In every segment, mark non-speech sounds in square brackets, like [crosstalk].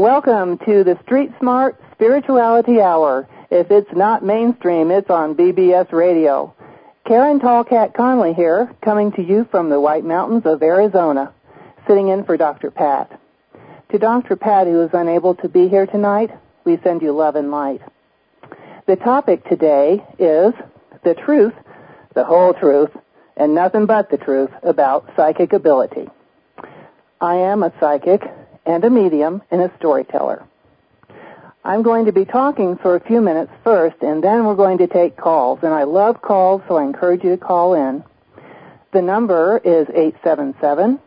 Welcome to the Street Smart Spirituality Hour. If it's not mainstream, it's on BBS Radio. Karen Tallkat Conley here, coming to you from the White Mountains of Arizona, sitting in for Dr. Pat. To Dr. Pat, who is unable to be here tonight, we send you love and light. The topic today is the truth, the whole truth, and nothing but the truth about psychic ability. I am a psychic and a medium and a storyteller. I'm going to be talking for a few minutes first, and then we're going to take calls. And I love calls, so I encourage you to call in. The number is 877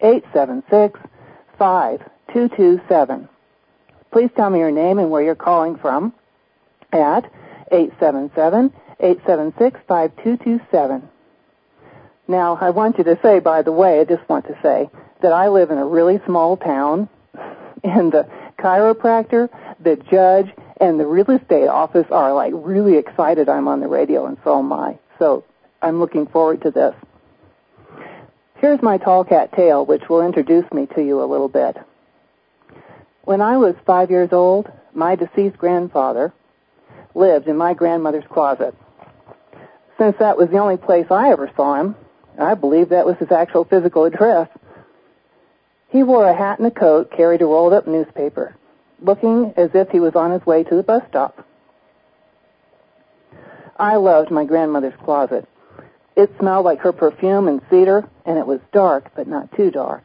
876 5227. Please tell me your name and where you're calling from at 877 876 5227. Now, I want you to say, by the way, I just want to say that I live in a really small town, [laughs] and the chiropractor, the judge, and the real estate office are like really excited I'm on the radio, and so am I. So I'm looking forward to this. Here's my tall cat tale, which will introduce me to you a little bit. When I was five years old, my deceased grandfather lived in my grandmother's closet. Since that was the only place I ever saw him, I believe that was his actual physical address. He wore a hat and a coat, carried a rolled up newspaper, looking as if he was on his way to the bus stop. I loved my grandmother's closet. It smelled like her perfume and cedar, and it was dark, but not too dark.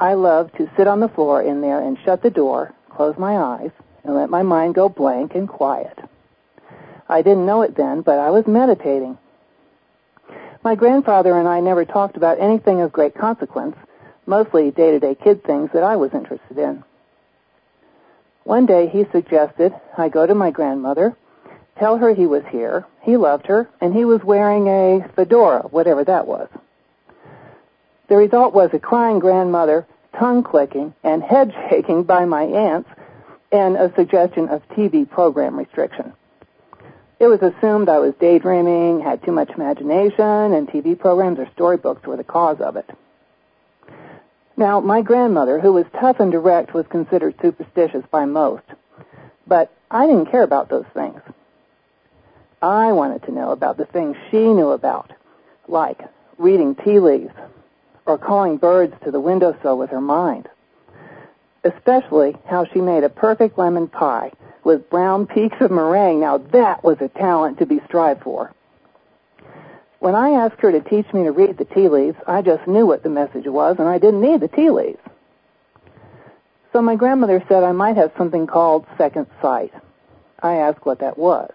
I loved to sit on the floor in there and shut the door, close my eyes, and let my mind go blank and quiet. I didn't know it then, but I was meditating. My grandfather and I never talked about anything of great consequence, mostly day-to-day kid things that I was interested in. One day he suggested I go to my grandmother, tell her he was here, he loved her, and he was wearing a fedora, whatever that was. The result was a crying grandmother, tongue clicking, and head [laughs] shaking by my aunts, and a suggestion of TV program restriction. It was assumed I was daydreaming, had too much imagination, and TV programs or storybooks were the cause of it. Now, my grandmother, who was tough and direct, was considered superstitious by most. But I didn't care about those things. I wanted to know about the things she knew about, like reading tea leaves or calling birds to the windowsill with her mind. Especially how she made a perfect lemon pie with brown peaks of meringue. Now that was a talent to be strived for. When I asked her to teach me to read the tea leaves, I just knew what the message was, and I didn't need the tea leaves. So my grandmother said I might have something called second sight. I asked what that was.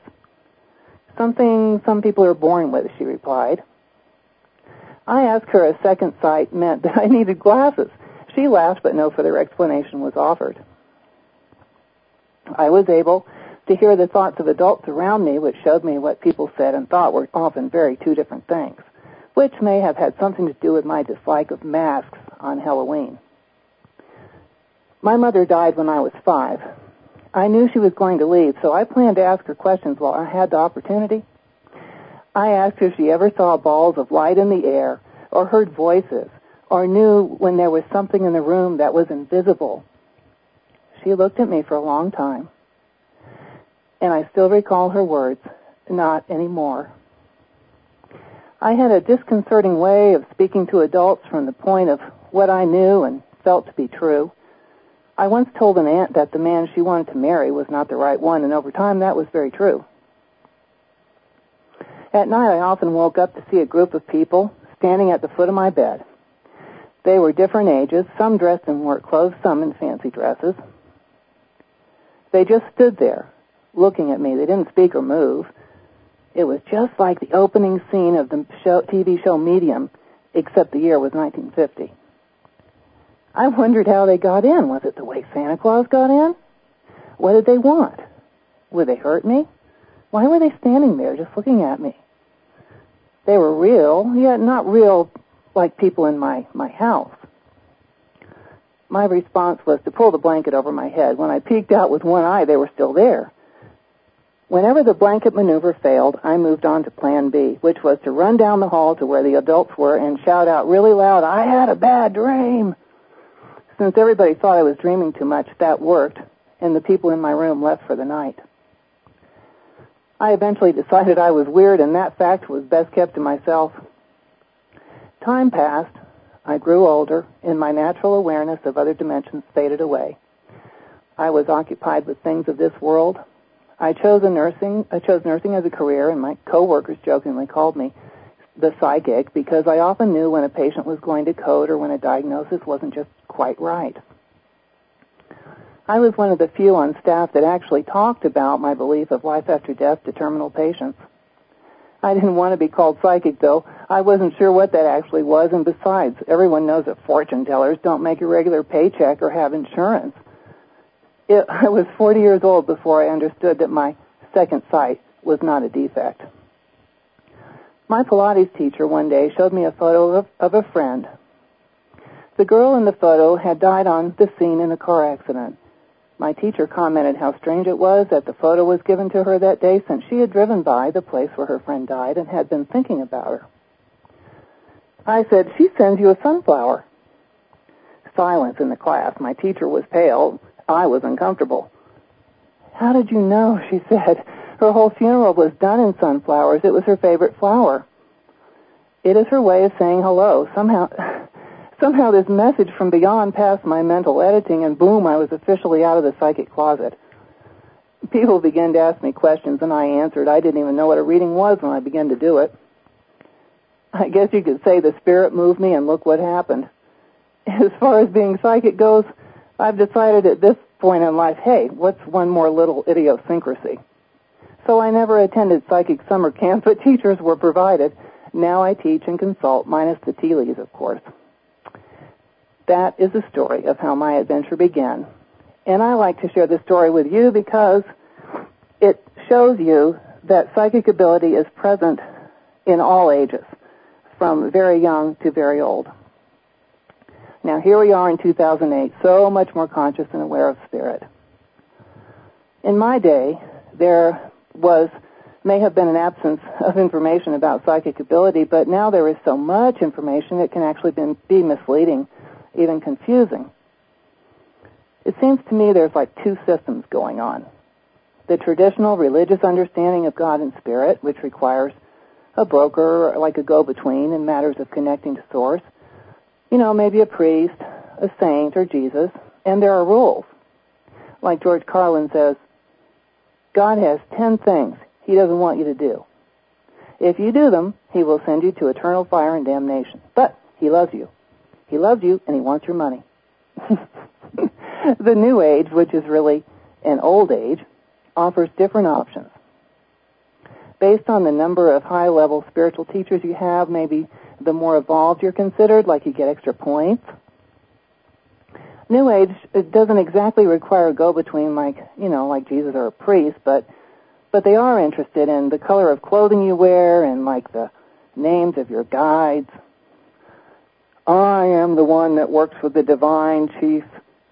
Something some people are born with, she replied. I asked her if second sight meant that [laughs] I needed glasses. She laughed, but no further explanation was offered. I was able to hear the thoughts of adults around me, which showed me what people said and thought were often very two different things, which may have had something to do with my dislike of masks on Halloween. My mother died when I was five. I knew she was going to leave, so I planned to ask her questions while I had the opportunity. I asked her if she ever saw balls of light in the air, or heard voices, or knew when there was something in the room that was invisible. She looked at me for a long time and I still recall her words, not anymore. I had a disconcerting way of speaking to adults from the point of what I knew and felt to be true. I once told an aunt that the man she wanted to marry was not the right one, and over time that was very true. At night I often woke up to see a group of people standing at the foot of my bed. They were different ages, some dressed in work clothes, some in fancy dresses. They just stood there, looking at me. They didn't speak or move. It was just like the opening scene of the show, TV show Medium, except the year was 1950. I wondered how they got in. Was it the way Santa Claus got in? What did they want? Would they hurt me? Why were they standing there just looking at me? They were real, yet not real like people in my, my house. My response was to pull the blanket over my head. When I peeked out with one eye, they were still there. Whenever the blanket maneuver failed, I moved on to plan B, which was to run down the hall to where the adults were and shout out really loud, I had a bad dream. since everybody thought I was dreaming too much, that worked, and the people in my room left for the night. I eventually decided I was weird, and that fact was best kept to myself. Time passed. I grew older, and my natural awareness of other dimensions faded away. I was occupied with things of this world. I chose a nursing. I chose nursing as a career, and my coworkers jokingly called me the psychic because I often knew when a patient was going to code or when a diagnosis wasn't just quite right. I was one of the few on staff that actually talked about my belief of life after death to terminal patients. I didn't want to be called psychic though. I wasn't sure what that actually was and besides, everyone knows that fortune tellers don't make a regular paycheck or have insurance. It, [laughs] I was 40 years old before I understood that my second sight was not a defect. My Pilates teacher one day showed me a photo of, of a friend. The girl in the photo had died on the scene in a car accident. My teacher commented how strange it was that the photo was given to her that day since she had driven by the place where her friend died and had been thinking about her. I said, she sends you a sunflower. Silence in the class. My teacher was pale. I was uncomfortable. How did you know? She said. Her whole funeral was done in sunflowers. It was her favorite flower. It is her way of saying hello. Somehow, [sighs] somehow this message from beyond passed my mental editing and boom, I was officially out of the psychic closet. People began to ask me questions and I answered. I didn't even know what a reading was when I began to do it. I guess you could say the spirit moved me and look what happened. [laughs] As far as being psychic goes, I've decided at this point in life, hey, what's one more little idiosyncrasy? So I never attended psychic summer camp, but teachers were provided. Now I teach and consult, minus the tea leaves, of course. That is the story of how my adventure began. And I like to share this story with you because it shows you that psychic ability is present in all ages, from very young to very old. Now here we are in 2008, so much more conscious and aware of spirit. In my day, there was may have been an absence of information about psychic ability, but now there is so much information it can actually be misleading, even confusing. It seems to me there's like two systems going on. The traditional religious understanding of God and spirit, which requires a broker, like a go-between in matters of connecting to source. You know, maybe a priest, a saint, or Jesus, and there are rules. Like George Carlin says, God has ten things he doesn't want you to do. If you do them, he will send you to eternal fire and damnation. But he loves you. He loves you and he wants your money. [laughs] the new age, which is really an old age, offers different options. Based on the number of high level spiritual teachers you have, maybe the more evolved you're considered, like you get extra points. New Age it doesn't exactly require a go-between like, you know, like Jesus or a priest, but, but they are interested in the color of clothing you wear and like the names of your guides. I am the one that works with the divine chief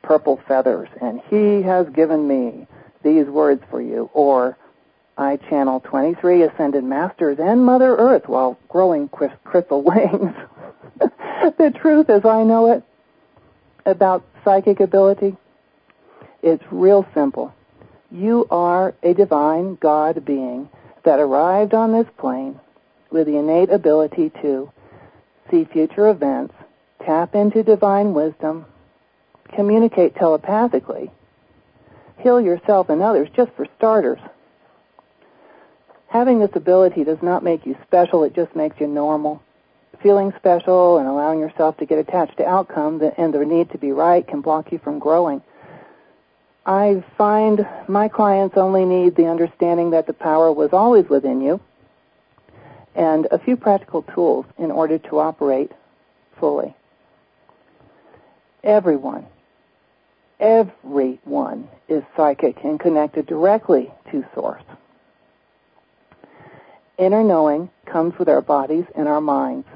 purple feathers and he has given me these words for you. Or I channel 23 ascended masters and Mother Earth while growing crystal [laughs] wings. the truth as I know it about psychic ability? It's real simple. You are a divine God being that arrived on this plane with the innate ability to see future events, tap into divine wisdom, communicate telepathically, heal yourself and others, just for starters. Having this ability does not make you special, it just makes you normal feeling special and allowing yourself to get attached to outcome and the need to be right can block you from growing. I find my clients only need the understanding that the power was always within you and a few practical tools in order to operate fully. Everyone, everyone is psychic and connected directly to Source. Inner knowing comes with our bodies and our minds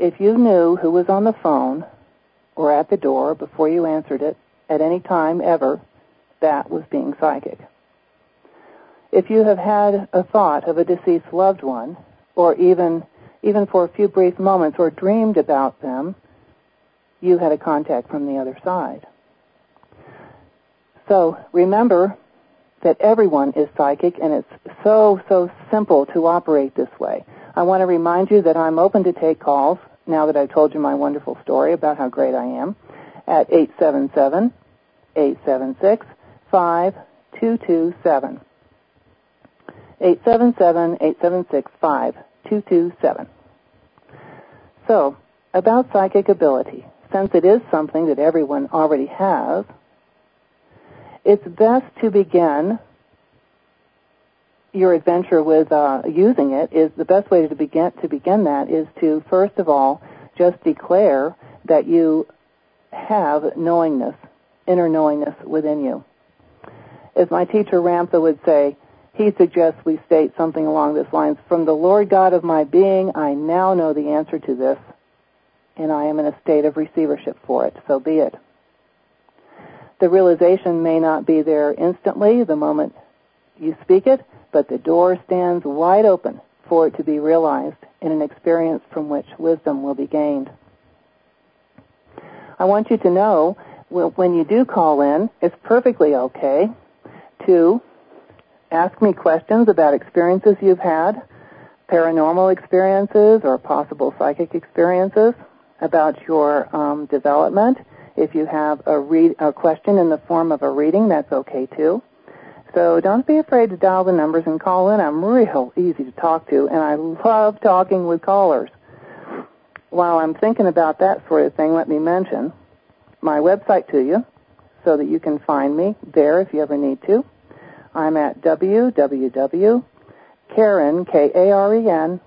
if you knew who was on the phone or at the door before you answered it at any time ever, that was being psychic. If you have had a thought of a deceased loved one, or even even for a few brief moments, or dreamed about them, you had a contact from the other side. So remember that everyone is psychic and it's so, so simple to operate this way. I want to remind you that I'm open to take calls now that I've told you my wonderful story about how great I am at 877 876 5227. 877 876 5227. So, about psychic ability. Since it is something that everyone already has, it's best to begin your adventure with uh, using it is the best way to begin to begin that is to first of all just declare that you have knowingness, inner knowingness within you. As my teacher Ramtha would say, he suggests we state something along this lines, from the Lord God of my being, I now know the answer to this, and I am in a state of receivership for it, so be it. The realization may not be there instantly the moment you speak it, but the door stands wide open for it to be realized in an experience from which wisdom will be gained. I want you to know when you do call in, it's perfectly okay to ask me questions about experiences you've had, paranormal experiences or possible psychic experiences, about your um, development. If you have a, read, a question in the form of a reading, that's okay too. So don't be afraid to dial the numbers and call in. I'm real easy to talk to, and I love talking with callers. While I'm thinking about that sort of thing, let me mention my website to you so that you can find me there if you ever need to. I'm at www.karen, K-A-R-E-N,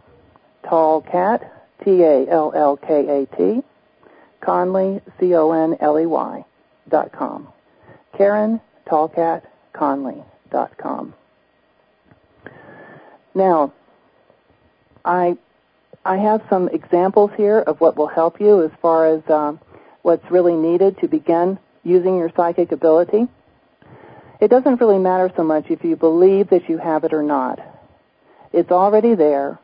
tall cat, T-A-L-L-K-A-T, Conley, C-O-N-L-E-Y, dot com. Karen Tallkat Conley dot com. Now, I I have some examples here of what will help you as far as uh, what's really needed to begin using your psychic ability. It doesn't really matter so much if you believe that you have it or not. It's already there,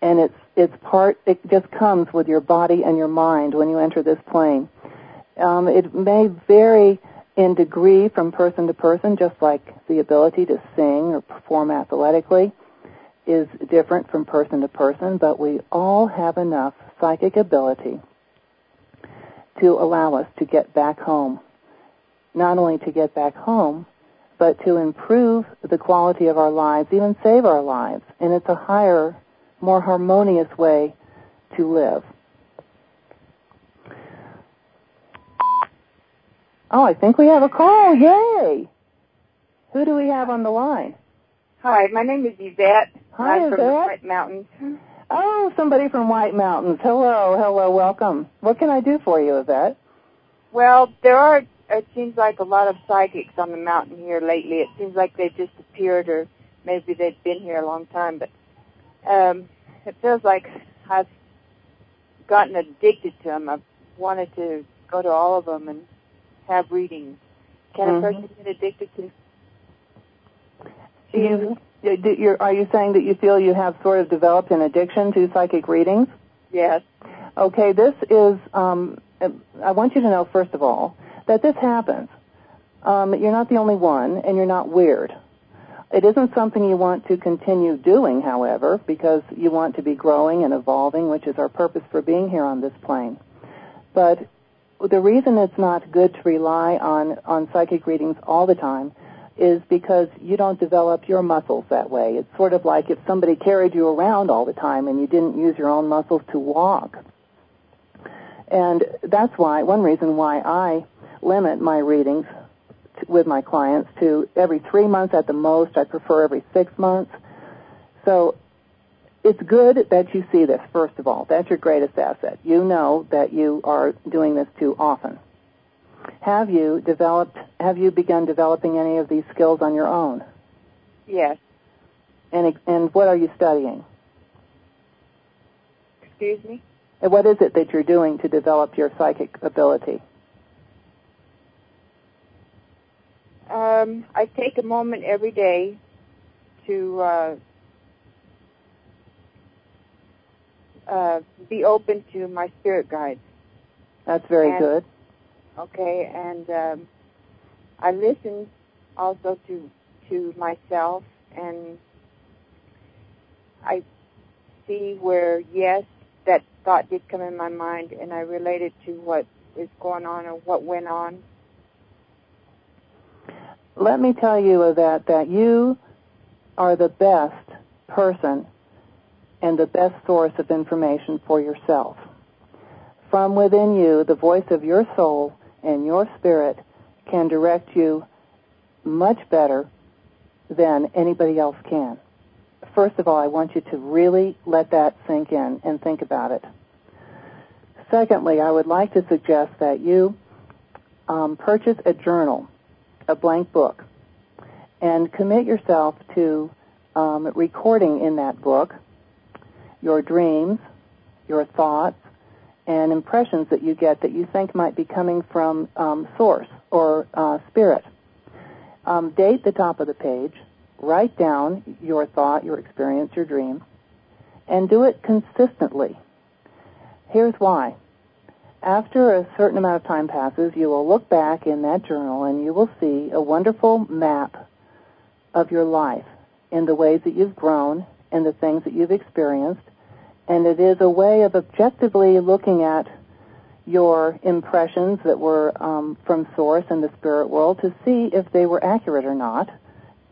and it's it's part. It just comes with your body and your mind when you enter this plane. Um, it may vary in degree from person to person, just like the ability to sing or perform athletically is different from person to person, but we all have enough psychic ability to allow us to get back home. Not only to get back home, but to improve the quality of our lives, even save our lives. And it's a higher, more harmonious way to live. Oh, I think we have a call. Yay! Who do we have on the line? Hi, my name is Yvette. Hi, I'm Yvette. from the White Mountains. Oh, somebody from White Mountains. Hello, hello, welcome. What can I do for you, Yvette? Well, there are, it seems like a lot of psychics on the mountain here lately. It seems like they've just appeared or maybe they've been here a long time, but um, it feels like I've gotten addicted to them. I've wanted to go to all of them and have readings. Can mm-hmm. a person get addicted to? You, you're, are you saying that you feel you have sort of developed an addiction to psychic readings? Yes. Okay, this is, um, I want you to know, first of all, that this happens. Um, you're not the only one, and you're not weird. It isn't something you want to continue doing, however, because you want to be growing and evolving, which is our purpose for being here on this plane. But the reason it's not good to rely on, on psychic readings all the time is because you don't develop your muscles that way. It's sort of like if somebody carried you around all the time and you didn't use your own muscles to walk. And that's why, one reason why I limit my readings with my clients to every three months at the most. I prefer every six months. So it's good that you see this, first of all. That's your greatest asset. You know that you are doing this too often. Have you developed, have you begun developing any of these skills on your own? Yes. And, and what are you studying? Excuse me? And what is it that you're doing to develop your psychic ability? Um, I take a moment every day to uh, uh, be open to my spirit guides. That's very And- good. Okay, and um, I listen also to to myself, and I see where yes, that thought did come in my mind, and I relate it to what is going on or what went on. Let me tell you that that you are the best person and the best source of information for yourself. From within you, the voice of your soul and your spirit can direct you much better than anybody else can. First of all, I want you to really let that sink in and think about it. Secondly, I would like to suggest that you um, purchase a journal, a blank book, and commit yourself to um, recording in that book your dreams, your thoughts, and impressions that you get that you think might be coming from um, source or uh, spirit. Um, date the top of the page, write down your thought, your experience, your dream, and do it consistently. Here's why. After a certain amount of time passes, you will look back in that journal and you will see a wonderful map of your life in the ways that you've grown and the things that you've experienced. And it is a way of objectively looking at your impressions that were um, from source in the spirit world to see if they were accurate or not.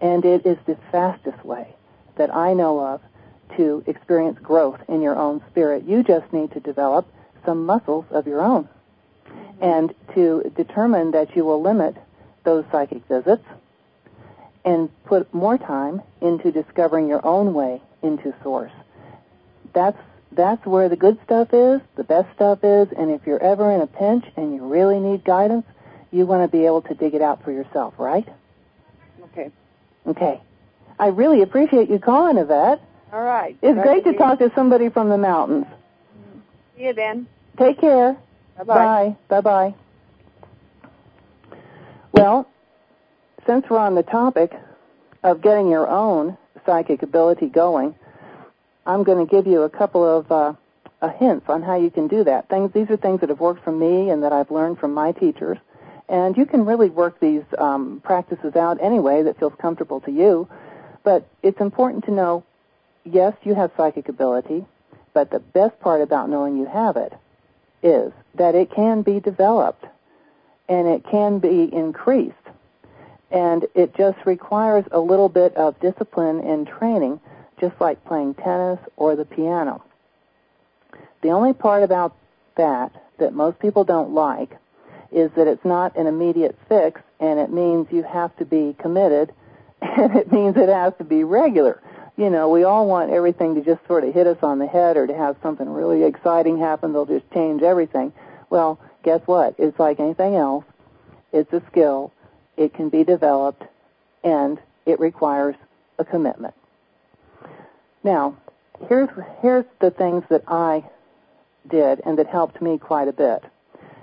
And it is the fastest way that I know of to experience growth in your own spirit. You just need to develop some muscles of your own and to determine that you will limit those psychic visits and put more time into discovering your own way into source. That's that's where the good stuff is, the best stuff is, and if you're ever in a pinch and you really need guidance, you want to be able to dig it out for yourself, right? Okay. Okay. I really appreciate you calling, Yvette. All right. It's Glad great to be- talk to somebody from the mountains. See you then. Take care. Bye bye. Bye. Bye bye. Well, since we're on the topic of getting your own psychic ability going, I'm going to give you a couple of uh, hints on how you can do that. Things these are things that have worked for me and that I've learned from my teachers, and you can really work these um, practices out anyway that feels comfortable to you. But it's important to know, yes, you have psychic ability, but the best part about knowing you have it is that it can be developed and it can be increased. And it just requires a little bit of discipline and training, just like playing tennis or the piano. The only part about that that most people don't like is that it's not an immediate fix and it means you have to be committed [laughs] and it means it has to be regular. You know, we all want everything to just sort of hit us on the head or to have something really exciting happen. They'll just change everything. Well, guess what? It's like anything else. It's a skill. It can be developed and it requires a commitment. Now, here's, here's the things that I did and that helped me quite a bit.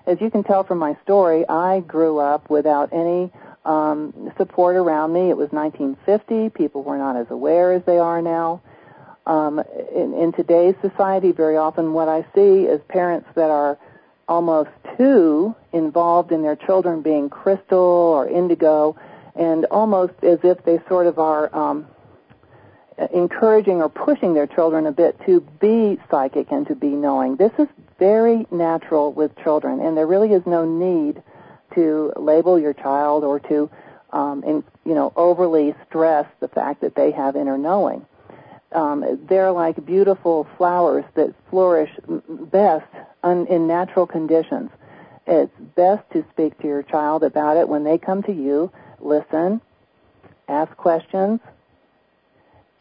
As you can tell from my story, I grew up without any um, support around me. It was 1950. People were not as aware as they are now. Um, in, in today's society, very often what I see is parents that are almost too involved in their children being crystal or indigo, and almost as if they sort of are um, encouraging or pushing their children a bit to be psychic and to be knowing. This is very natural with children, and there really is no need to label your child or to, um, in, you know, overly stress the fact that they have inner knowing. Um, they're like beautiful flowers that flourish best un, in natural conditions. It's best to speak to your child about it when they come to you. Listen, ask questions,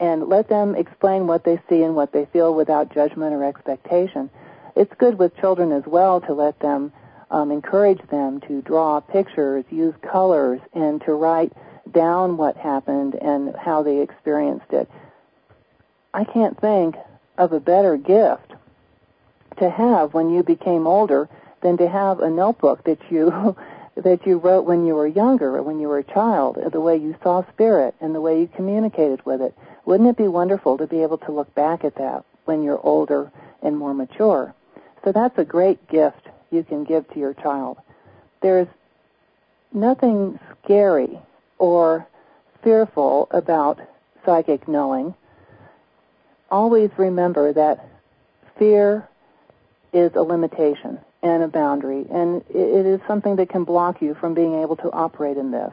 and let them explain what they see and what they feel without judgment or expectation. It's good with children as well to let them um, encourage them to draw pictures, use colors, and to write down what happened and how they experienced it. I can't think of a better gift to have when you became older than to have a notebook that you [laughs] that you wrote when you were younger or when you were a child, the way you saw spirit and the way you communicated with it. Wouldn't it be wonderful to be able to look back at that when you're older and more mature? So that's a great gift you can give to your child. There's nothing scary or fearful about psychic knowing. Always remember that fear is a limitation and a boundary, and it is something that can block you from being able to operate in this.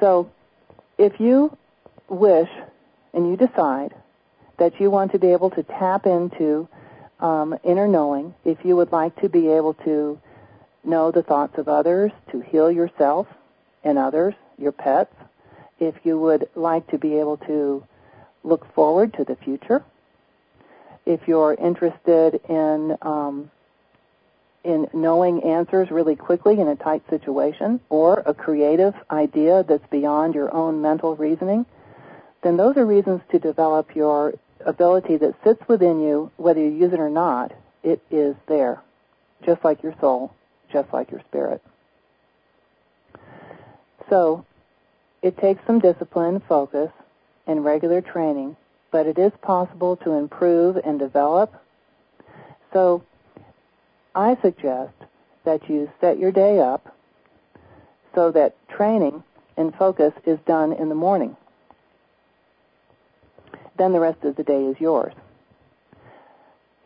So, if you wish and you decide that you want to be able to tap into um, inner knowing, if you would like to be able to know the thoughts of others, to heal yourself and others, your pets, if you would like to be able to look forward to the future, if you're interested in um, in knowing answers really quickly in a tight situation, or a creative idea that's beyond your own mental reasoning, then those are reasons to develop your ability that sits within you, whether you use it or not. It is there, just like your soul, just like your spirit. So, it takes some discipline, focus, and regular training but it is possible to improve and develop. So I suggest that you set your day up so that training and focus is done in the morning. Then the rest of the day is yours.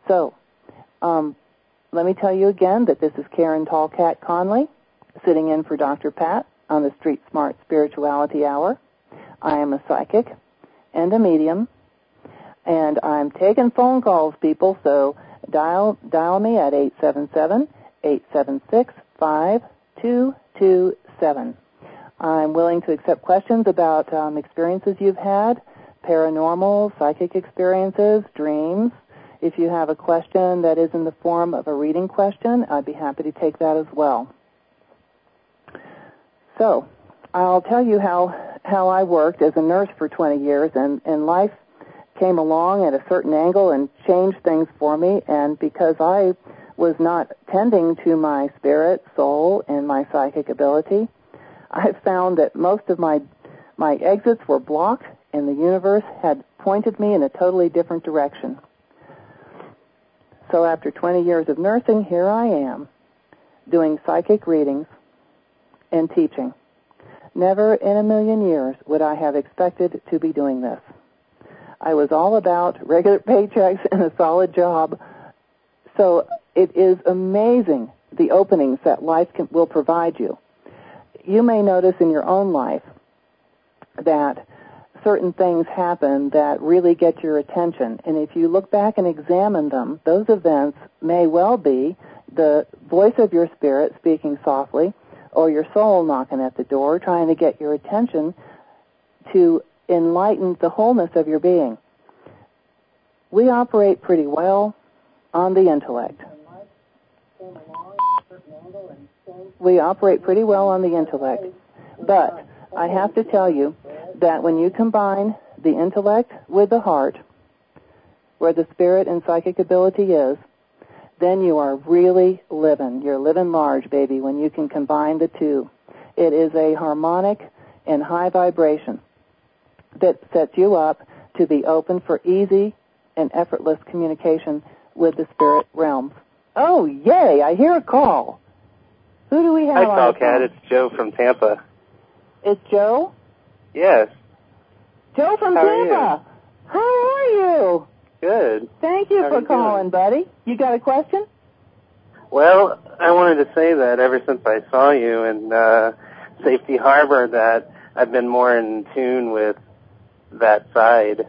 So, um, let me tell you again that this is Karen Tallkat Conley, sitting in for Dr. Pat on the Street Smart Spirituality Hour. I am a psychic and a medium and I'm taking phone calls, people, so dial dial me at 877-876-5227. I'm willing to accept questions about um, experiences you've had, paranormal, psychic experiences, dreams. If you have a question that is in the form of a reading question, I'd be happy to take that as well. So, I'll tell you how how I worked as a nurse for 20 years, and, and life came along at a certain angle and changed things for me. And because I was not tending to my spirit, soul, and my psychic ability, I found that most of my my exits were blocked, and the universe had pointed me in a totally different direction. So after 20 years of nursing, here I am, doing psychic readings and teaching. Never in a million years would I have expected to be doing this. I was all about regular [laughs] paychecks and a solid job. So it is amazing the openings that life can, will provide you. You may notice in your own life that certain things happen that really get your attention. And if you look back and examine them, those events may well be the voice of your spirit speaking softly or your soul knocking at the door trying to get your attention to enlighten the wholeness of your being. We operate pretty well on the intellect. We operate pretty well on the intellect. But I have to tell you that when you combine the intellect with the heart, where the spirit and psychic ability is, then you are really living. You're living large, baby, when you can combine the two. It is a harmonic and high vibration that sets you up to be open for easy and effortless communication with the spirit realms. Oh, yay! I hear a call. Who do we have Hi, on Tallkat. It's Joe from Tampa. It's Joe? Yes. Joe from How are Tampa. How are you? Good. Thank you How for you calling, doing? buddy. You got a question? Well, I wanted to say that ever since I saw you in uh, Safety Harbor, that I've been more in tune with that side,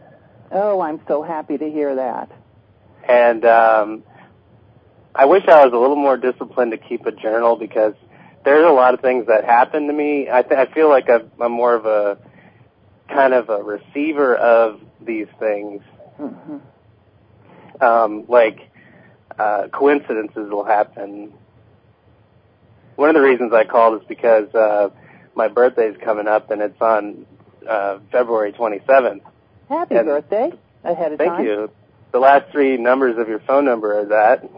Oh, I'm so happy to hear that. and um, I wish I was a little more disciplined to keep a journal because there's a lot of things that happen to me. I, th- I feel like I'm, I'm more of a kind of a receiver of these things. hmm um, like uh, coincidences will happen. One of the reasons I called is because uh, my birthday's coming up and it's on uh, February 27th. Happy And- birthday ahead of Thank time. Thank you. The last three numbers of your phone number are that,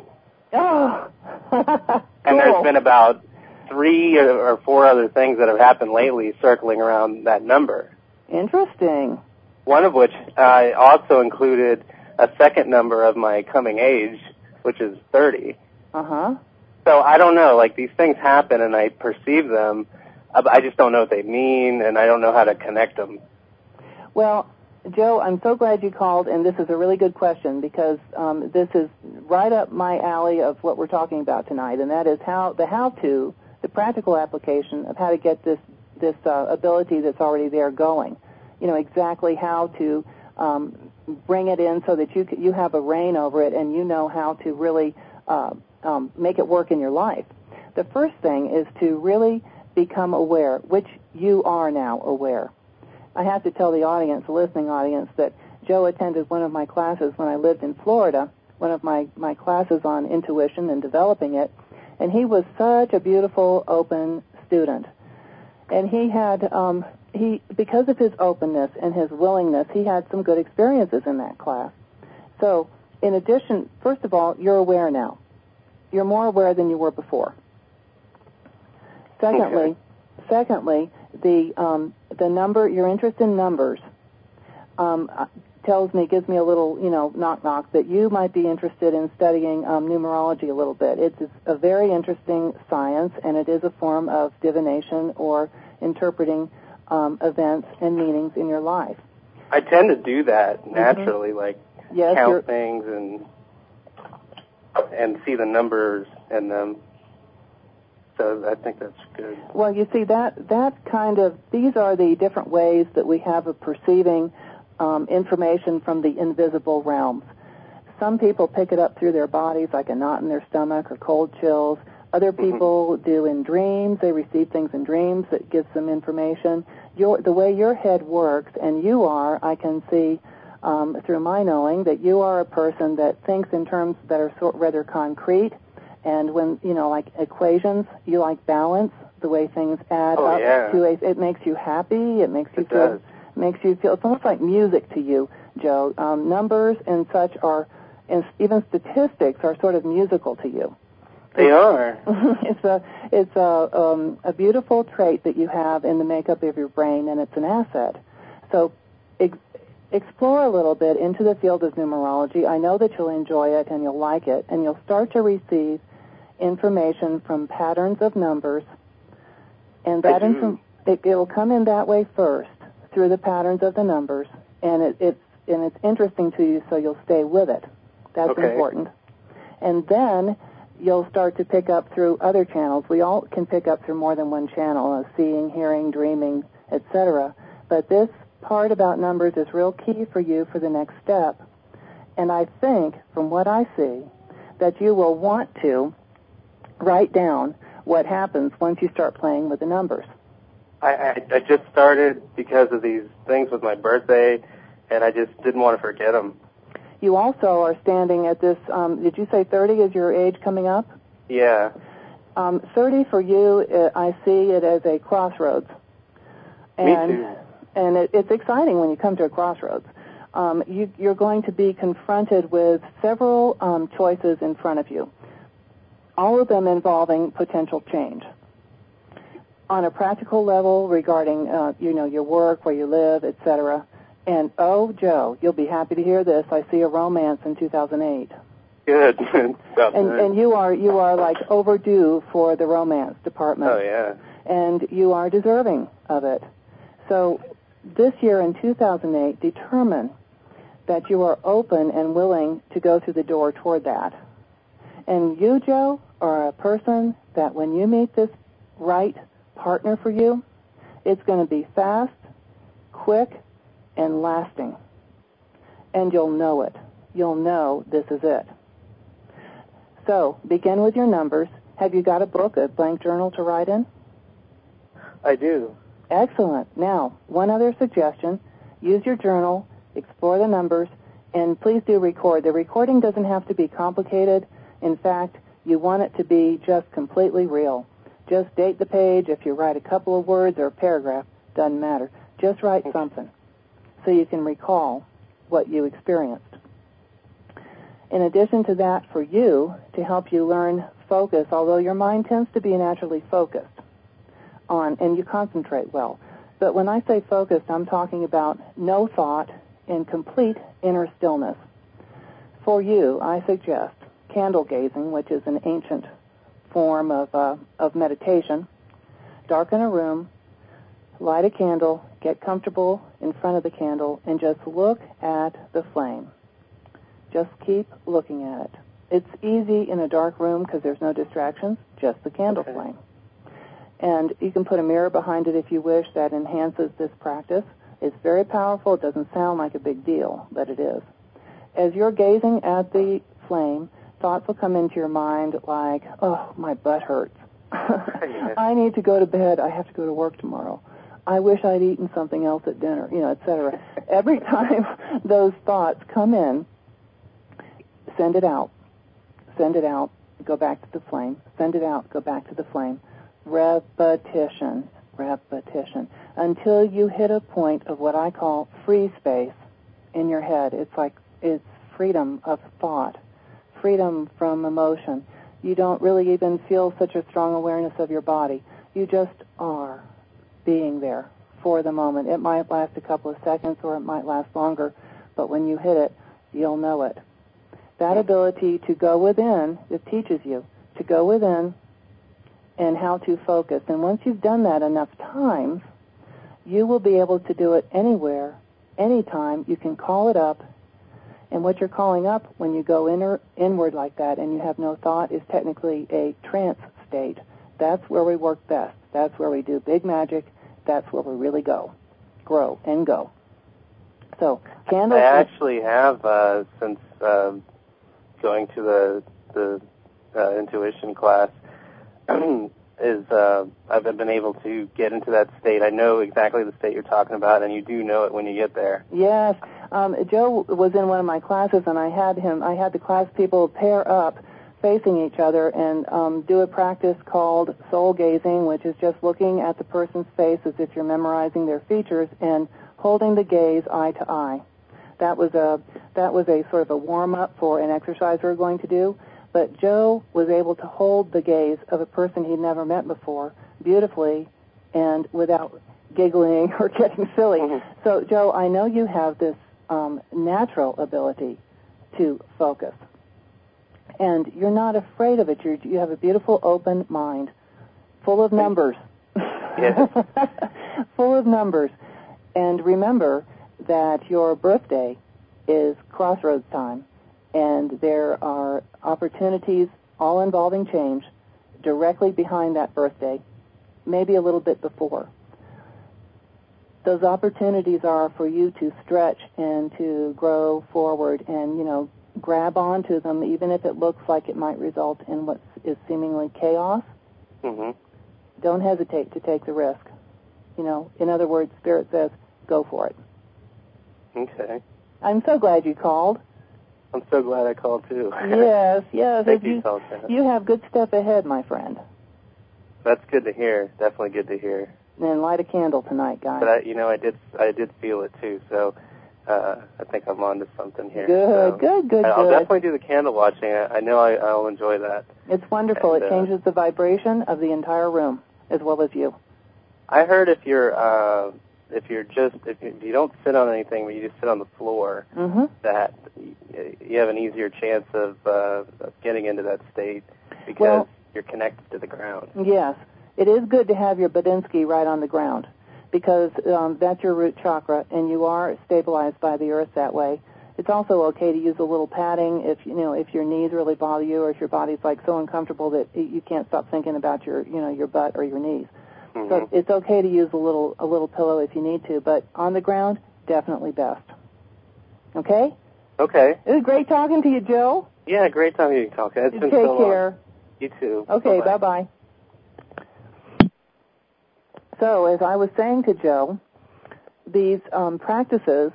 Oh, cool. [laughs] and there's been about three or, four other things that have happened lately circling around that number. Interesting. One of which uh, also included a second number of my coming age, which is 30. Uh huh. So I don't know. Like these things happen, and I perceive them. uh, but I just don't know what they mean, and I don't know how to connect them. Well, Joe, I'm so glad you called, and this is a really good question because um, this is right up my alley of what we're talking about tonight, and that is how the how-to, the practical application of how to get this this uh, ability that's already there going. You know exactly how to um, bring it in so that you you have a reign over it, and you know how to really uh, um, make it work in your life. The first thing is to really become aware, which you are now aware. I have to tell the audience, the listening audience, that Joe attended one of my classes when I lived in Florida, one of my, my classes on intuition and developing it, and he was such a beautiful, open student. And he had, um, he, because of his openness and his willingness, he had some good experiences in that class. So, in addition, first of all, you're aware now. You're more aware than you were before. Secondly, Okay. secondly, the um, the number your interest in numbers um, tells me gives me a little you know knock knock that you might be interested in studying um, numerology a little bit. It's a very interesting science, and it is a form of divination or interpreting um, events and meanings in your life. I tend to do that naturally, like Yes, you're, count things and and see the numbers in them. So I think that's good. Well, you see that that kind of these are the different ways that we have of perceiving um, information from the invisible realms. Some people pick it up through their bodies, like a knot in their stomach or cold chills. Other people do in dreams. They receive things in dreams that gives them information. Your, the way your head works, and you are, I can see um, through my knowing that you are a person that thinks in terms that are sort rather concrete. And when you know, like equations, you like balance, the way things add Oh, up yeah. to a. It makes you happy. It makes you It feel does. Makes you feel. It's almost like music to you, Joe. Um, numbers and such are, and even statistics are sort of musical to you. They are. [laughs] it's a it's a um, a beautiful trait that you have in the makeup of your brain, and it's an asset. So, ex- explore a little bit into the field of numerology. I know that you'll enjoy it and you'll like it, and you'll start to receive information from patterns of numbers, and that it, it'll come in that way first through the patterns of the numbers, and it, it's and it's interesting to you, so you'll stay with it. That's Okay. important. And then you'll start to pick up through other channels. We all can pick up through more than one channel, uh, seeing, hearing, dreaming, etc. But this part about numbers is real key for you for the next step. And I think, from what I see, that you will want to write down what happens once you start playing with the numbers. I, I just started because of these things with my birthday, and I just didn't want to forget them. You also are standing at this, um, did you say 30 is your age coming up? Yeah. Um, 30 for you, uh, I see it as a crossroads. Me And, too. And it, it's exciting when you come to a crossroads. Um, you, you're going to be confronted with several um, choices in front of you, all of them involving potential change. On a practical level, regarding uh, you know your work, where you live, etc. And oh, Joe, you'll be happy to hear this. I see a romance in 2008 Good. [laughs] And and you are you are like overdue for the romance department oh yeah. and you are deserving of it so this year in 2008 determine that you are open and willing to go through the door toward that and you joe are a person that when you meet this right partner for you it's going to be fast quick and lasting and you'll know it you'll know this is it so begin with your numbers. Have you got a book, a blank journal to write in? I do. Excellent. Now, one other suggestion. Use your journal, explore the numbers, and please do record. The recording doesn't have to be complicated. In fact, you want it to be just completely real. Just date the page. If you write a couple of words or a paragraph, doesn't matter. Just write something so you can recall what you experienced. In addition to that, for you, to help you learn focus, although your mind tends to be naturally focused on, and you concentrate well. But when I say focused, I'm talking about no thought and complete inner stillness. For you, I suggest candle gazing, which is an ancient form of uh, of meditation. Darken a room, light a candle, get comfortable in front of the candle, and just look at the flame. Just keep looking at it. It's easy in a dark room because there's no distractions, just the candle Okay. flame. And you can put a mirror behind it if you wish. That enhances this practice. It's very powerful. It doesn't sound like a big deal, but it is. As you're gazing at the flame, thoughts will come into your mind like, oh, my butt hurts. [laughs] I need to go to bed. I have to go to work tomorrow. I wish I'd eaten something else at dinner, you know, etc. [laughs] Every time [laughs] those thoughts come in, send it out. Send it out. Go back to the flame. Send it out. Go back to the flame. Repetition. Repetition. Until you hit a point of what I call free space in your head. It's like, it's freedom of thought. Freedom from emotion. You don't really even feel such a strong awareness of your body. You just are being there for the moment. It might last a couple of seconds or it might last longer, but when you hit it, you'll know it. That ability to go within, it teaches you to go within and how to focus. And once you've done that enough times, you will be able to do it anywhere, anytime. You can call it up. And what you're calling up when you go inner, inward like that and you have no thought is technically a trance state. That's where we work best. That's where we do big magic. That's where we really go, grow, and go. So, candles. I actually have uh, since um, going to the the uh, intuition class. [clears throat] is uh, I've been able to get into that state. I know exactly the state you're talking about, and you do know it when you get there. Yes, um, Joe was in one of my classes, and I had him. I had the class people pair up, facing each other, and um, do a practice called soul gazing, which is just looking at the person's face as if you're memorizing their features and holding the gaze eye to eye. That was a that was a sort of a warm up for an exercise we were going to do. But Joe was able to hold the gaze of a person he'd never met before beautifully and without giggling [laughs] or getting silly. Mhm. So, Joe, I know you have this um, natural ability to focus. And you're not afraid of it. You're, you have a beautiful open mind, full of numbers. Yes. [laughs] full of numbers. And remember that your birthday is crossroads time, and there are opportunities, all involving change, directly behind that birthday, maybe a little bit before. Those opportunities are for you to stretch and to grow forward and, you know, grab onto them even if it looks like it might result in what is seemingly chaos. hmm Don't hesitate to take the risk. You know, in other words, Spirit says, go for it. Okay. I'm so glad you called. I'm so glad I called too. [laughs] yes, yes. Thank you, you, you have good stuff ahead, my friend. That's good to hear. Definitely good to hear. And light a candle tonight, guys. But I, you know, I did I did feel it too. So uh, I think I'm onto something here. Good, so good, good, I'll good. definitely do the candle watching. I, I know I, I'll enjoy that. It's wonderful. And, it uh, changes the vibration of the entire room as well as you. I heard if you're uh, if you're just if you, if you don't sit on anything, but you just sit on the floor, Mm-hmm. that you have an easier chance of, uh, of getting into that state because Well- you're connected to the ground. Yes. It is good to have your Badinsky right on the ground because um, that's your root chakra and you are stabilized by the earth that way. It's also okay to use a little padding if you know if your knees really bother you or if your body's like so uncomfortable that you can't stop thinking about your you know your butt or your knees. Mhm. So it's okay to use a little a little pillow if you need to, but on the ground, definitely best. Okay? Okay. It was great talking to you, Joe. Yeah, great time you talking. It's You been take so long. care. You too. Okay, bye bye. So, as I was saying to Joe, these um, practices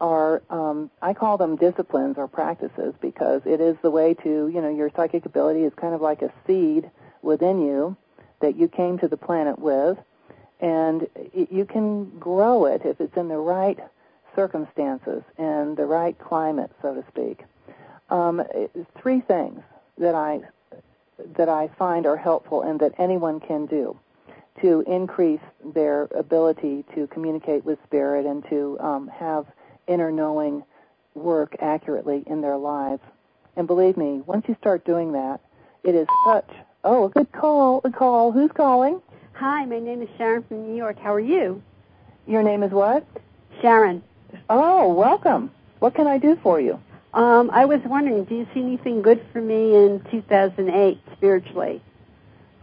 are, um, I call them disciplines or practices because it is the way to, you know, your psychic ability is kind of like a seed within you that you came to the planet with, and it, you can grow it if it's in the right circumstances and the right climate, so to speak. Um, three things that I that I find are helpful and that anyone can do to increase their ability to communicate with spirit and to um, have inner knowing work accurately in their lives. And believe me, once you start doing that, it is such. Oh, a good call. A call. Who's calling? Hi, my name is Sharon from New York. How are you? Your name is what? Sharon. Oh, welcome. What can I do for you? Um, I was wondering, do you see anything good for me in 2008 spiritually?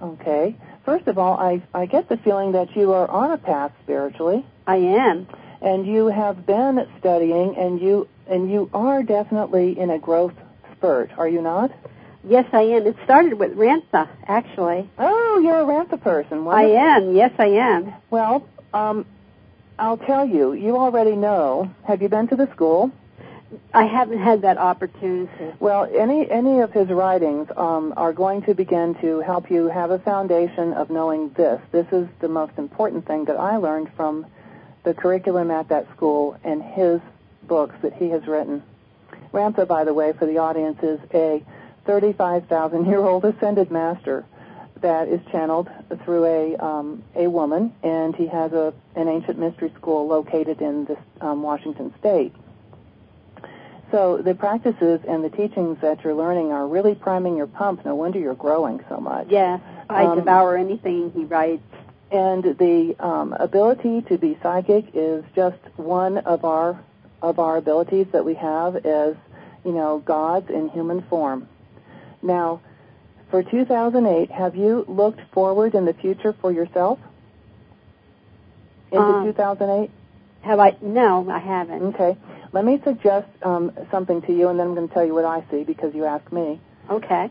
Okay. First of all, I I get the feeling that you are on a path spiritually, I am. and you have been studying, and you and you are definitely in a growth spurt. Are you not? Yes, I am. It started with Ramtha, actually. Oh, you're a Ramtha person. I am. Yes, I am. Well, um, I'll tell you. You already know. Have you been to the school? I haven't had that opportunity. Well, any any of his writings um, are going to begin to help you have a foundation of knowing this. This is the most important thing that I learned from the curriculum at that school and his books that he has written. Ramtha, by the way, for the audience, is a 35,000 year old ascended master that is channeled through a um, a woman, and he has a an ancient mystery school located in this um, Washington State. So the practices and the teachings that you're learning are really priming your pump. No wonder you're growing so much. Yes, I Um, devour anything he writes. And the um, ability to be psychic is just one of our of our abilities that we have as you know gods in human form. Now, for 2008, have you looked forward in the future for yourself into Um, 2008? Have I? No, I haven't. Okay. Let me suggest um, something to you, and then I'm going to tell you what I see because you asked me. Okay.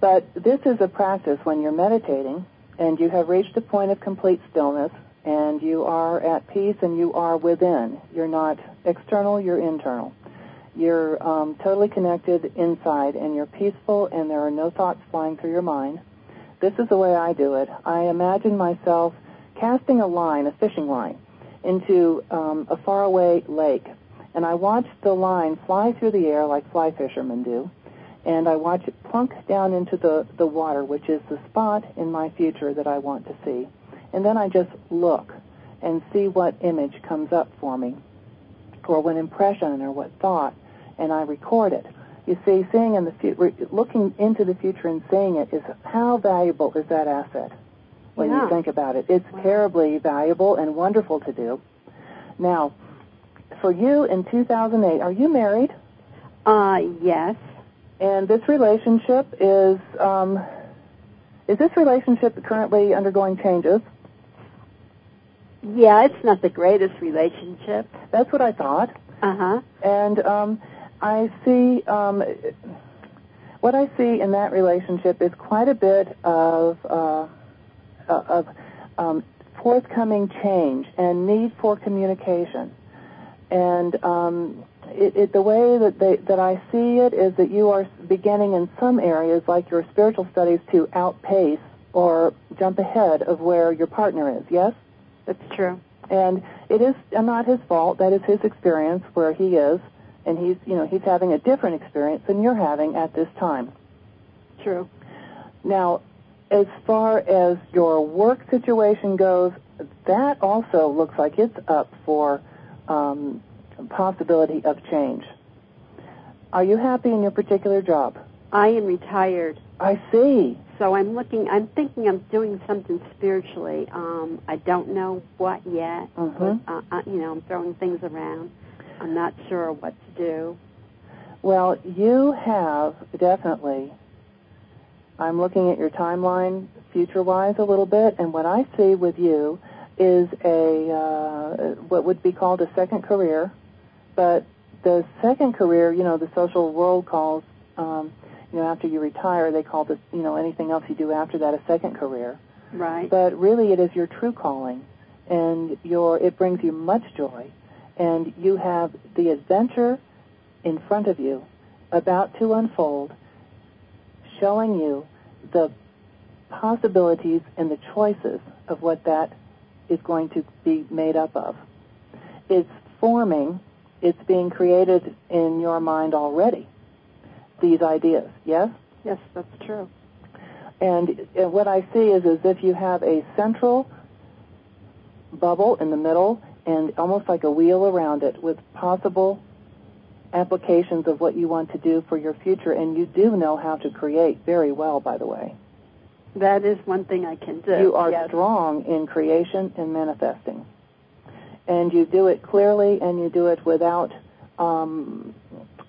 But this is a practice when you're meditating and you have reached a point of complete stillness and you are at peace and you are within. You're not external, you're internal. You're um, totally connected inside and you're peaceful and there are no thoughts flying through your mind. This is the way I do it. I imagine myself casting a line, a fishing line, into um, a faraway lake. And I watch the line fly through the air like fly fishermen do and I watch it plunk down into the, the water, which is the spot in my future that I want to see. And then I just look and see what image comes up for me, or what impression or what thought, and I record it. You see, seeing in the future, looking into the future and seeing it is how valuable is that asset when Yeah. you think about it. It's Wow. terribly valuable and wonderful to do. Now, for you in 2008, are you married? Uh, yes. And this relationship is um, is this relationship currently undergoing changes? Yeah, it's not the greatest relationship. That's what I thought. Uh huh. And um, I see um, what I see in that relationship is quite a bit of uh, of um, forthcoming change and need for communication. And um, it, it, the way that they, that I see it is that you are beginning in some areas, like your spiritual studies, to outpace or jump ahead of where your partner is. Yes. That's true. And it is not his fault. That is his experience where he is, and he's you know he's having a different experience than you're having at this time. True. Now, as far as your work situation goes, that also looks like it's up for um, possibility of change. Are you happy in your particular job? I am retired, I see. so I'm looking. I'm thinking I'm doing something spiritually. Um, I don't know what yet, Mhm. but uh, uh, you know, I'm throwing things around. I'm not sure what to do. Well, you have definitely. I'm looking at your timeline future-wise a little bit, and what I see with you is a uh, what would be called a second career, but the second career, you know, the social world calls, um, you know, after you retire, they call this, you know, anything else you do after that a second career. Right. But really, it is your true calling, and your it brings you much joy, and you have the adventure in front of you, about to unfold, showing you the possibilities and the choices of what that is going to be made up of. It's forming, it's being created in your mind already, these ideas, yes? yes, that's true. And uh, what I see is as if you have a central bubble in the middle and almost like a wheel around it with possible applications of what you want to do for your future, and you do know how to create very well, by the way. That is one thing I can do. You are yes. strong in creation and manifesting. And you do it clearly and you do it without um,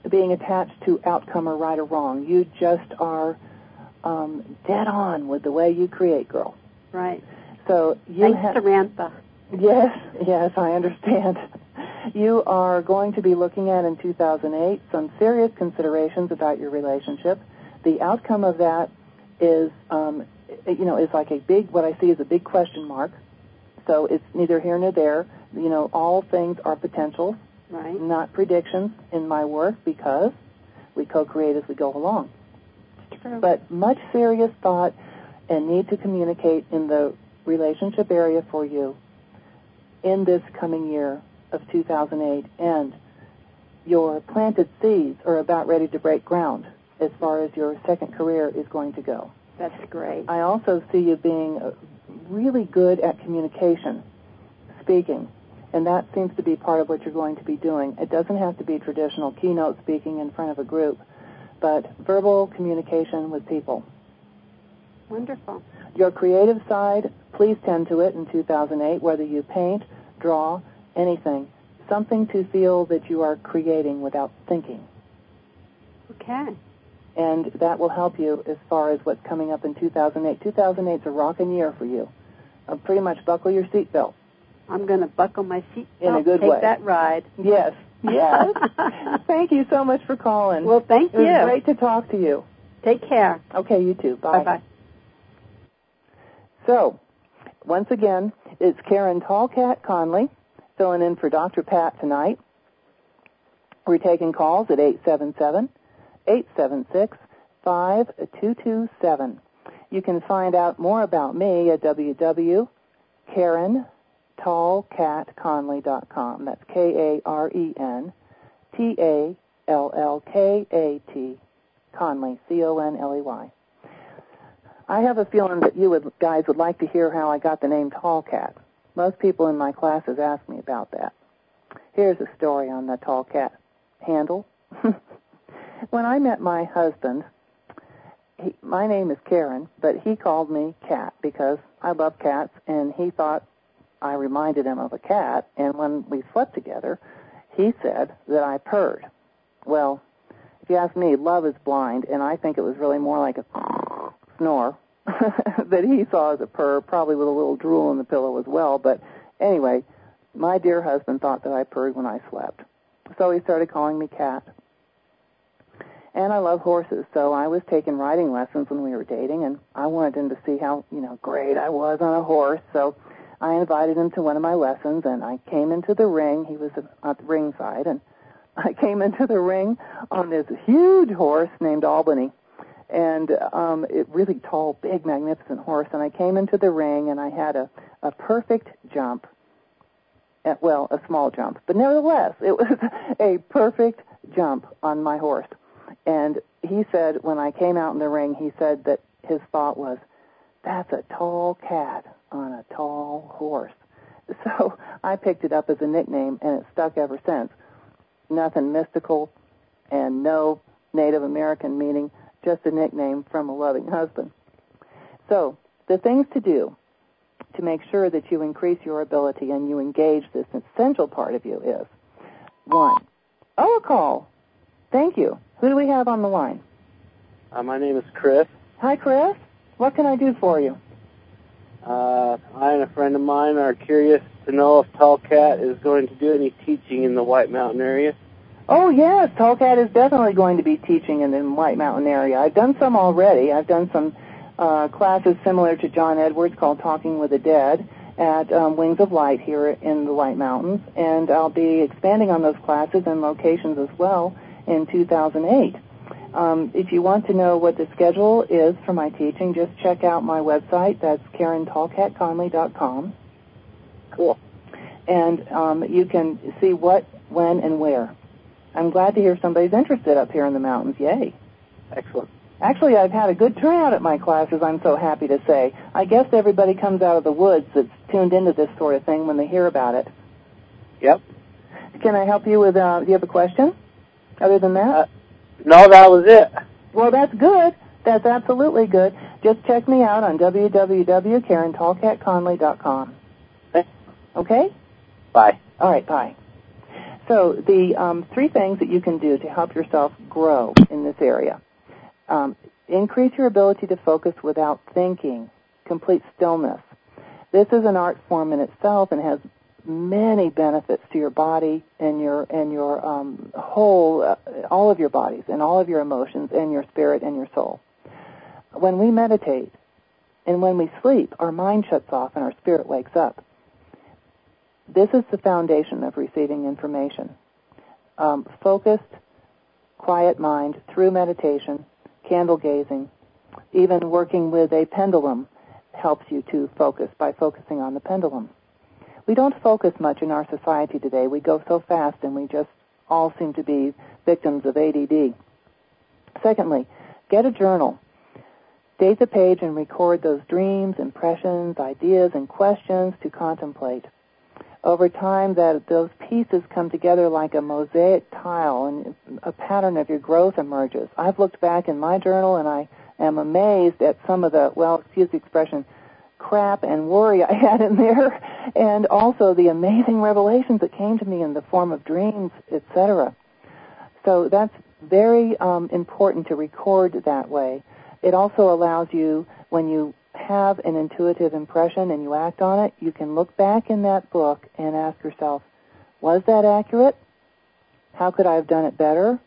being attached to outcome or right or wrong. You just are um, dead on with the way you create, girl. Right. So you Thanks, ha- Samantha. Yes, yes, I understand. You are going to be looking at in 2008 some serious considerations about your relationship. The outcome of that is, um, you know, is like a big, what I see is a big question mark. So it's neither here nor there. You know, all things are potentials, Right. not predictions in my work because we co-create as we go along. True. But much serious thought and need to communicate in the relationship area for you in this coming year of 2008 and your planted seeds are about ready to break ground as far as your second career is going to go. That's great. I also see you being uh, really good at communication, speaking, and that seems to be part of what you're going to be doing. It doesn't have to be traditional keynote speaking in front of a group, but verbal communication with people. Wonderful. Your creative side, please tend to it in 2008, whether you paint, draw, anything. Something to feel that you are creating without thinking. Okay. And that will help you as far as what's coming up in 2008. 2008 is a rocking year for you. Uh, pretty much buckle your seatbelt. I'm going to buckle my seatbelt. In a good take way. that ride. Yes, yes. [laughs] Thank you so much for calling. Well, thank you. it was great to talk to you. Take care. Okay, you too. Bye. Bye-bye. So, once again, it's Karen Tallkat Conley filling in for Dr. Pat tonight. We're taking calls at 877 876 5227. You can find out more about me at www.karentallkatconley.com. That's K A R E N T A L L K A T Conley, C O N L E Y. I have a feeling that you would, guys would like to hear how I got the name Tallkat. Most people in my classes ask me about that. Here's a story on the Tallkat handle. [laughs] when I met my husband, he, my name is Karen, but he called me Cat because I love cats, and he thought I reminded him of a cat. And when we slept together, he said that I purred. Well, if you ask me, love is blind, and I think it was really more like a [laughs] snore [laughs] that he saw as a purr, probably with a little drool in the pillow as well. But anyway, my dear husband thought that I purred when I slept. So he started calling me Cat. And I love horses, so I was taking riding lessons when we were dating, and I wanted him to see how, you know, great I was on a horse. So I invited him to one of my lessons, and I came into the ring. He was at the ringside, and [laughs] I came into the ring on this huge horse named Albany and um it really tall, big, magnificent horse. And I came into the ring, and I had a a perfect jump. At, well, a small jump, but nevertheless, it [laughs] was a perfect jump on my horse. And he said when I came out in the ring, he said that his thought was, "That's a tall cat on a tall horse." [laughs] So I picked it up as a nickname, and it stuck ever since. Nothing mystical, and no Native American meaning just a nickname from a loving husband. So, the things to do to make sure that you increase your ability and you engage this essential part of you is one, oh, a call. Thank you. Who do we have on the line? Uh, my name is Chris. Hi, Chris. What can I do for you? Uh, I and a friend of mine are curious to know if Tallkat is going to do any teaching in the White Mountain area. Oh yes, Tallkat is definitely going to be teaching in the White Mountain area. I've done some already. I've done some uh, classes similar to John Edwards called Talking with the Dead at um, Wings of Light here in the White Mountains, and I'll be expanding on those classes and locations as well in 2008. Um, if you want to know what the schedule is for my teaching, just check out my website. That's KarenTallkatConley.com, Cool. and um, you can see what, when, and where. I'm glad to hear somebody's interested up here in the mountains. Yay. Excellent. Actually, I've had a good turnout at my classes, I'm so happy to say. I guess everybody comes out of the woods that's tuned into this sort of thing when they hear about it. Yep. Can I help you with, uh, do you have a question? Other than that? Uh, no, that was it. Well, that's good. That's absolutely good. Just check me out on www.karentallkatconley.com. Okay? Bye. All right, bye. So the um, three things that you can do to help yourself grow in this area. Um, increase your ability to focus without thinking, complete stillness. This is an art form in itself and has many benefits to your body and your and your um, whole, uh, all of your bodies and all of your emotions and your spirit and your soul. When we meditate and when we sleep, our mind shuts off and our spirit wakes up. This is the foundation of receiving information. Um, focused, quiet mind through meditation, candle gazing, even working with a pendulum helps you to focus by focusing on the pendulum. We don't focus much in our society today. We go so fast and we just all seem to be victims of ADD. Secondly, get a journal. Date the page and record those dreams, impressions, ideas, and questions to contemplate. Over time, that those pieces come together like a mosaic tile, and a pattern of your growth emerges. I've looked back in my journal, and I am amazed at some of the, well, excuse the expression, crap and worry [laughs] I had in there, and also the amazing revelations that came to me in the form of dreams, etc. So that's very um, important to record that way. It also allows you, when you have an intuitive impression and you act on it, you can look back in that book and ask yourself, was that accurate? How could I have done it better?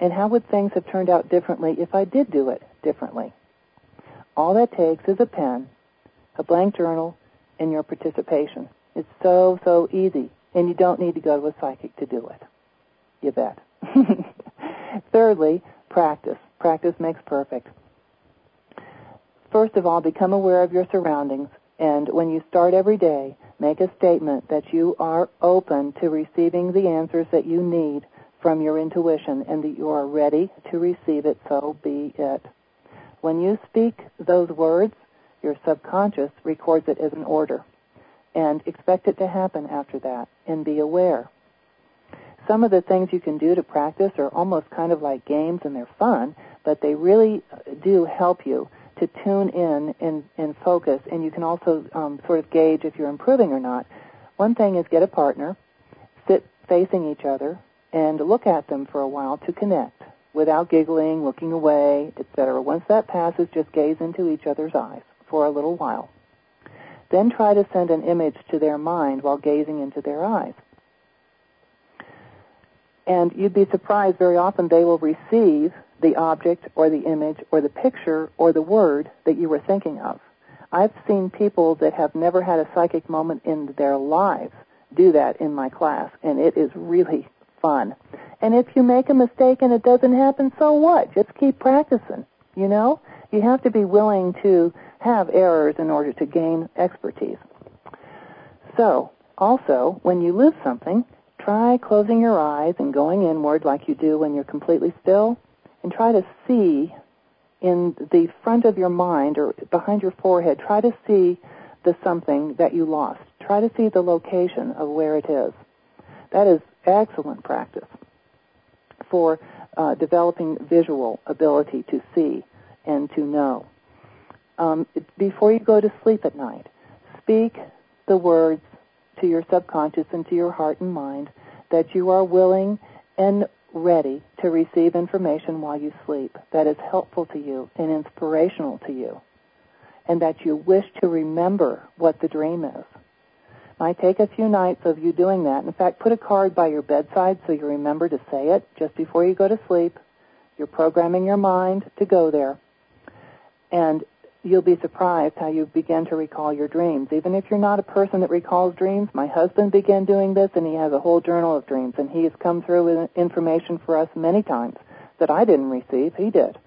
And how would things have turned out differently if I did do it differently? All that takes is a pen, a blank journal, and your participation. It's so, so easy. And you don't need to go to a psychic to do it. You bet. [laughs] Thirdly, practice. Practice makes perfect. First of all, become aware of your surroundings, and when you start every day, make a statement that you are open to receiving the answers that you need from your intuition and that you are ready to receive it, so be it. When you speak those words, your subconscious records it as an order and expect it to happen after that and be aware. Some of the things you can do to practice are almost kind of like games and they're fun, but they really do help you to tune in and, and focus, and you can also um, sort of gauge if you're improving or not. One thing is get a partner, sit facing each other, and look at them for a while to connect without giggling, looking away, etc. Once that passes, just gaze into each other's eyes for a little while. Then try to send an image to their mind while gazing into their eyes. And you'd be surprised very often they will receive the object or the image or the picture or the word that you were thinking of. I've seen people that have never had a psychic moment in their lives do that in my class, and it is really fun. And if you make a mistake and it doesn't happen, so what? Just keep practicing, you know? You have to be willing to have errors in order to gain expertise. So, also, when you lose something, try closing your eyes and going inward like you do when you're completely still and try to see in the front of your mind or behind your forehead, try to see the something that you lost. Try to see the location of where it is. That is excellent practice for uh, developing visual ability to see and to know. Um, before you go to sleep at night, speak the words to your subconscious and to your heart and mind that you are willing and ready to receive information while you sleep that is helpful to you and inspirational to you, and that you wish to remember what the dream is. Might take a few nights of you doing that. In fact, put a card by your bedside so you remember to say it just before you go to sleep. You're programming your mind to go there. And you'll be surprised how you begin to recall your dreams. Even if you're not a person that recalls dreams, my husband began doing this and he has a whole journal of dreams and he has come through with information for us many times that I didn't receive. He did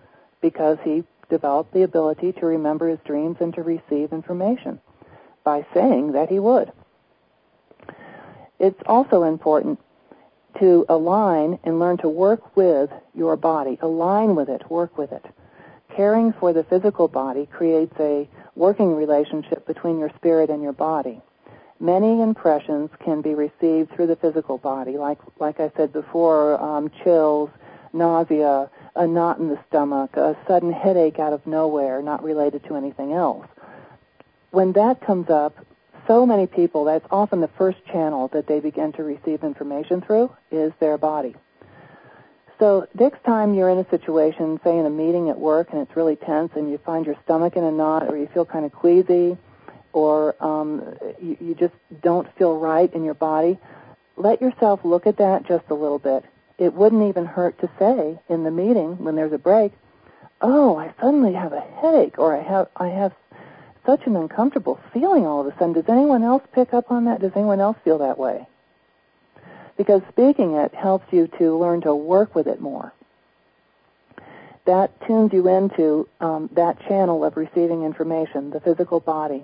because he developed the ability to remember his dreams and to receive information by saying that he would. It's also important to align and learn to work with your body. Align with it, work with it caring for the physical body creates a working relationship between your spirit and your body. Many impressions can be received through the physical body, like like I said before, um, chills, nausea, a knot in the stomach, a sudden headache out of nowhere, not related to anything else. When that comes up, so many people, that's often the first channel that they begin to receive information through, is their body. So next time you're in a situation, say in a meeting at work and it's really tense and you find your stomach in a knot or you feel kind of queasy or um, you, you just don't feel right in your body, let yourself look at that just a little bit. It wouldn't even hurt to say in the meeting when there's a break, "Oh, I suddenly have a headache," or "I have I have such an uncomfortable feeling all of a sudden." Does anyone else pick up on that? Does anyone else feel that way? Because speaking it helps you to learn to work with it more. That tunes you into um, that channel of receiving information, the physical body.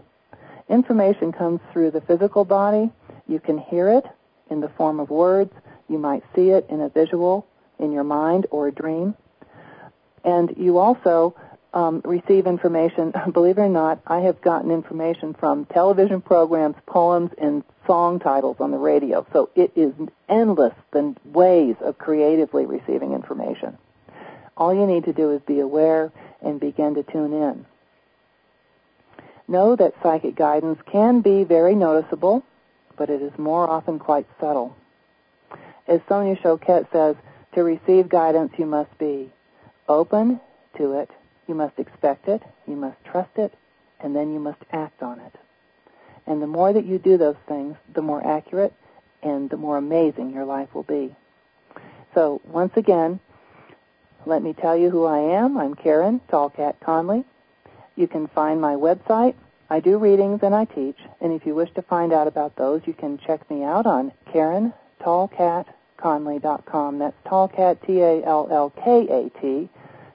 Information comes through the physical body. You can hear it in the form of words. You might see it in a visual in your mind or a dream. And you also um, receive information. [laughs] Believe it or not, I have gotten information from television programs, poems, and song titles on the radio. So it is endless the ways of creatively receiving information. All you need to do is be aware and begin to tune in. Know that psychic guidance can be very noticeable, but it is more often quite subtle. As Sonia Choquette says, to receive guidance you must be open to it, you must expect it, you must trust it, and then you must act on it. And the more that you do those things, the more accurate and the more amazing your life will be. So once again, let me tell you who I am. I'm Karen Tallkat Conley. You can find my website. I do readings and I teach. And if you wish to find out about those, you can check me out on KarenTallkatConley.com. That's Tallkat, T-A-L-L-K-A-T,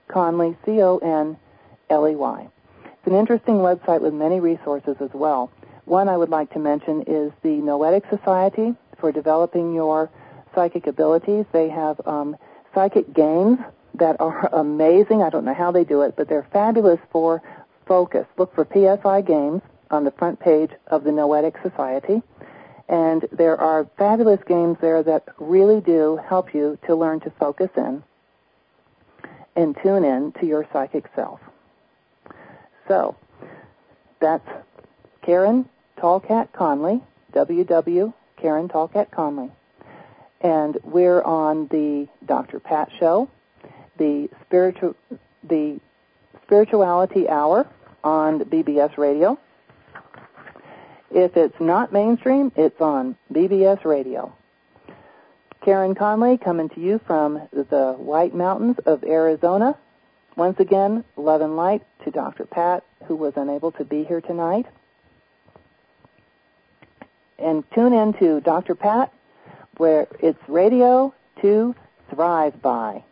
Conley, C-O-N-L-E-Y. It's an interesting website with many resources as well. One I would like to mention is the Noetic Society for developing your psychic abilities. They have um, psychic games that are [laughs] amazing. I don't know how they do it, but they're fabulous for focus. Look for PSI games on the front page of the Noetic Society. And there are fabulous games there that really do help you to learn to focus in and tune in to your psychic self. So, that's Karen Tallkat Conley, Karen Tallkat Conley. And we're on the Dr. Pat Show, the spiritual, the Spirituality Hour on BBS Radio. If it's not mainstream, it's on BBS Radio. Karen Conley coming to you from the White Mountains of Arizona. Once again, love and light to Dr. Pat, who was unable to be here tonight. And tune in to Dr. Pat, where it's radio to thrive by.